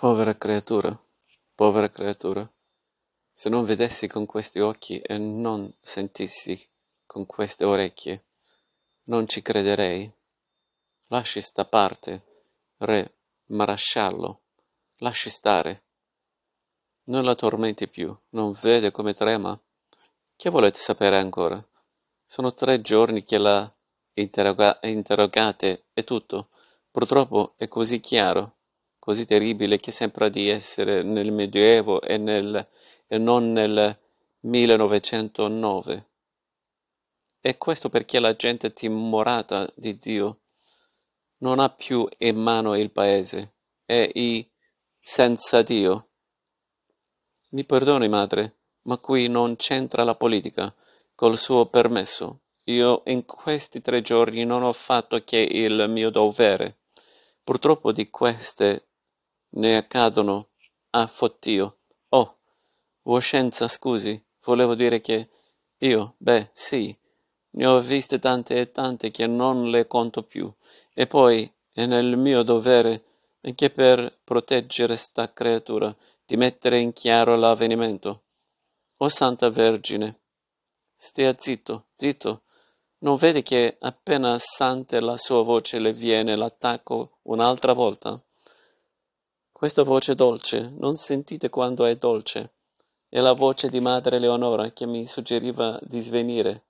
Povera creatura, povera creatura, se non vedessi con questi occhi e non sentissi con queste orecchie, non ci crederei. Lasci sta parte, re marasciallo, lasci stare. Non la tormenti più, non vede come trema? Che volete sapere ancora? Sono tre giorni che la interroga- interrogate, è tutto. Purtroppo è così chiaro così terribile che sembra di essere nel Medioevo e, nel, e non nel 1909. E questo perché la gente timorata di Dio non ha più in mano il paese e i senza Dio. Mi perdoni, madre, ma qui non c'entra la politica, col suo permesso. Io in questi tre giorni non ho fatto che il mio dovere. Purtroppo di queste ne accadono a fottio. Oh, voscenza, scusi, volevo dire che io, beh, sì, ne ho viste tante e tante che non le conto più. E poi è nel mio dovere, anche per proteggere sta creatura, di mettere in chiaro l'avvenimento. O Santa Vergine, stia zitto, zitto. Non vede che appena sante la sua voce le viene l'attacco un'altra volta? Questa voce dolce, non sentite quando è dolce? È la voce di madre Leonora che mi suggeriva di svenire.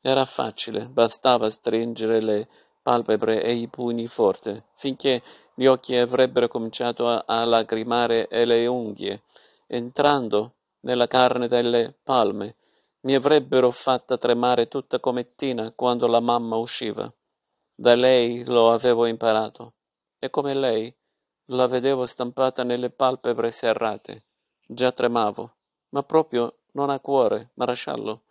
Era facile, bastava stringere le palpebre e i pugni forte, finché gli occhi avrebbero cominciato a, a lagrimare e le unghie, entrando nella carne delle palme, mi avrebbero fatta tremare tutta come Tina quando la mamma usciva. Da lei lo avevo imparato. E come lei, la vedevo stampata nelle palpebre serrate. Già tremavo. Ma proprio non ha cuore, marasciallo.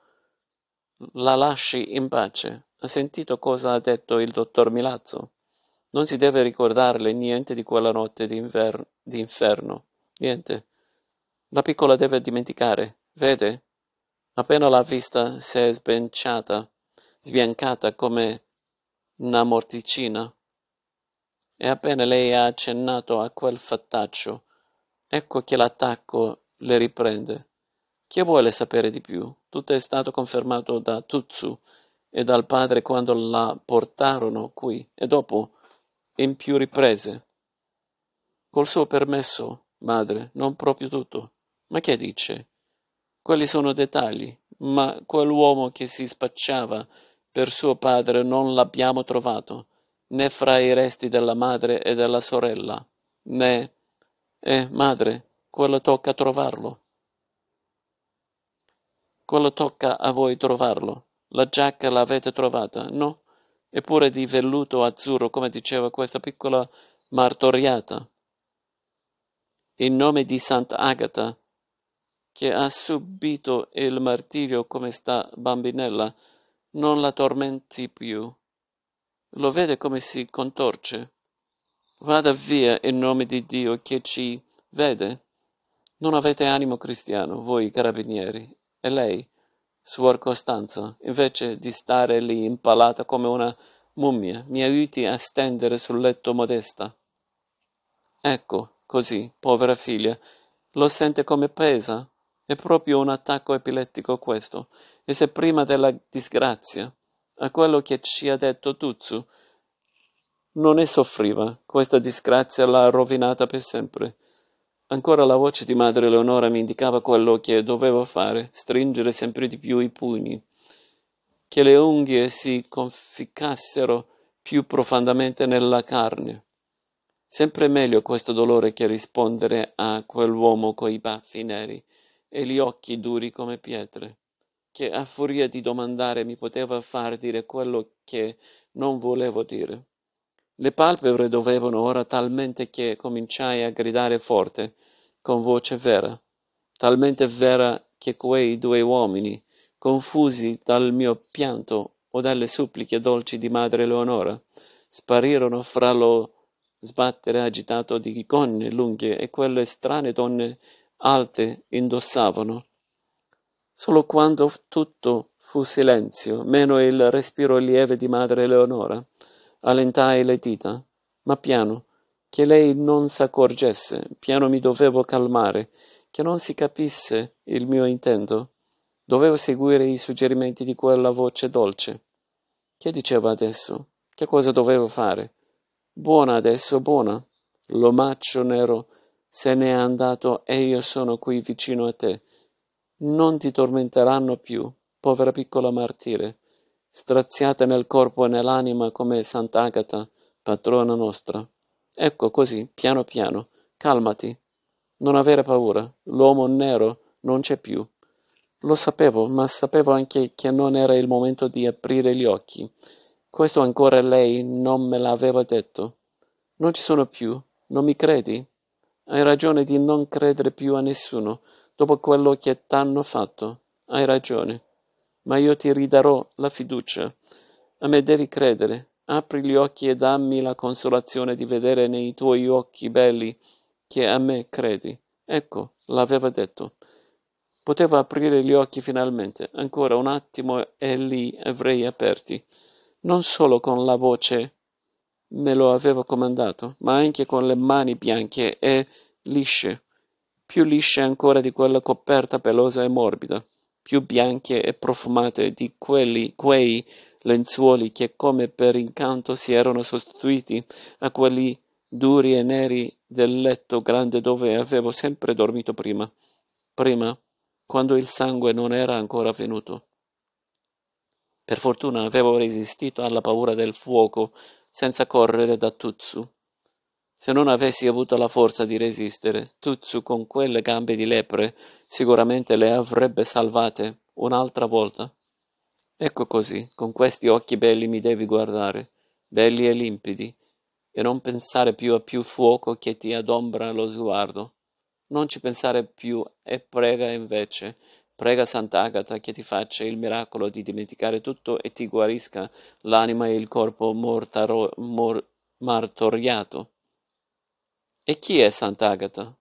La lasci in pace. Ha sentito cosa ha detto il dottor Milazzo? Non si deve ricordarle niente di quella notte d'inferno. Niente. La piccola deve dimenticare. Vede? Appena l'ha vista si è sbenciata, sbiancata come una morticina. E appena lei ha accennato a quel fattaccio, ecco che l'attacco le riprende. Chi vuole sapere di più? Tutto è stato confermato da Tutsu e dal padre quando la portarono qui e dopo in più riprese. Col suo permesso, madre, non proprio tutto. Ma che dice? Quelli sono dettagli, ma quell'uomo che si spacciava per suo padre non l'abbiamo trovato né fra i resti della madre e della sorella, né... Eh, madre, quello tocca trovarlo. Quello tocca a voi trovarlo. La giacca l'avete trovata, no? Eppure di velluto azzurro, come diceva questa piccola martoriata. In nome di Sant'Agata, che ha subito il martirio come sta bambinella, non la tormenti più. Lo vede come si contorce? Vada via in nome di Dio che ci vede. Non avete animo cristiano, voi carabinieri, e lei, suor Costanza, invece di stare lì impalata come una mummia, mi aiuti a stendere sul letto modesta. Ecco, così, povera figlia, lo sente come pesa? È proprio un attacco epilettico questo, e se prima della disgrazia a quello che ci ha detto Tuzzu. Non ne soffriva, questa disgrazia l'ha rovinata per sempre. Ancora la voce di madre Leonora mi indicava quello che dovevo fare, stringere sempre di più i pugni, che le unghie si conficcassero più profondamente nella carne. Sempre meglio questo dolore che rispondere a quell'uomo coi baffi neri e gli occhi duri come pietre che a furia di domandare mi poteva far dire quello che non volevo dire. Le palpebre dovevano ora talmente che cominciai a gridare forte, con voce vera, talmente vera che quei due uomini, confusi dal mio pianto o dalle suppliche dolci di madre Leonora, sparirono fra lo sbattere agitato di gonne lunghe e quelle strane donne alte indossavano Solo quando tutto fu silenzio, meno il respiro lieve di madre Eleonora, allentai le dita, ma piano, che lei non s'accorgesse, piano mi dovevo calmare, che non si capisse il mio intento. Dovevo seguire i suggerimenti di quella voce dolce. Che diceva adesso? Che cosa dovevo fare? Buona adesso, buona. L'omaccio nero se n'è andato e io sono qui vicino a te. Non ti tormenteranno più, povera piccola martire, straziata nel corpo e nell'anima come Sant'Agata, patrona nostra. Ecco così, piano piano, calmati. Non avere paura, l'uomo nero non c'è più. Lo sapevo, ma sapevo anche che non era il momento di aprire gli occhi. Questo ancora lei non me l'aveva detto. Non ci sono più, non mi credi? Hai ragione di non credere più a nessuno, dopo quello che t'hanno fatto. Hai ragione. Ma io ti ridarò la fiducia. A me devi credere. Apri gli occhi e dammi la consolazione di vedere nei tuoi occhi belli che a me credi. Ecco, l'aveva detto. Potevo aprire gli occhi finalmente. Ancora un attimo e li avrei aperti. Non solo con la voce me lo aveva comandato, ma anche con le mani bianche e lisce, più lisce ancora di quella coperta pelosa e morbida, più bianche e profumate di quelli, quei lenzuoli che come per incanto si erano sostituiti a quelli duri e neri del letto grande dove avevo sempre dormito prima, prima, quando il sangue non era ancora venuto. Per fortuna avevo resistito alla paura del fuoco senza correre da Tutsu. Se non avessi avuto la forza di resistere, Tutsu con quelle gambe di lepre sicuramente le avrebbe salvate un'altra volta. Ecco così, con questi occhi belli mi devi guardare, belli e limpidi, e non pensare più a più fuoco che ti adombra lo sguardo. Non ci pensare più e prega invece, prega Sant'Agata che ti faccia il miracolo di dimenticare tutto e ti guarisca l'anima e il corpo mortaro, mor, martoriato. E chi è Sant'Agata?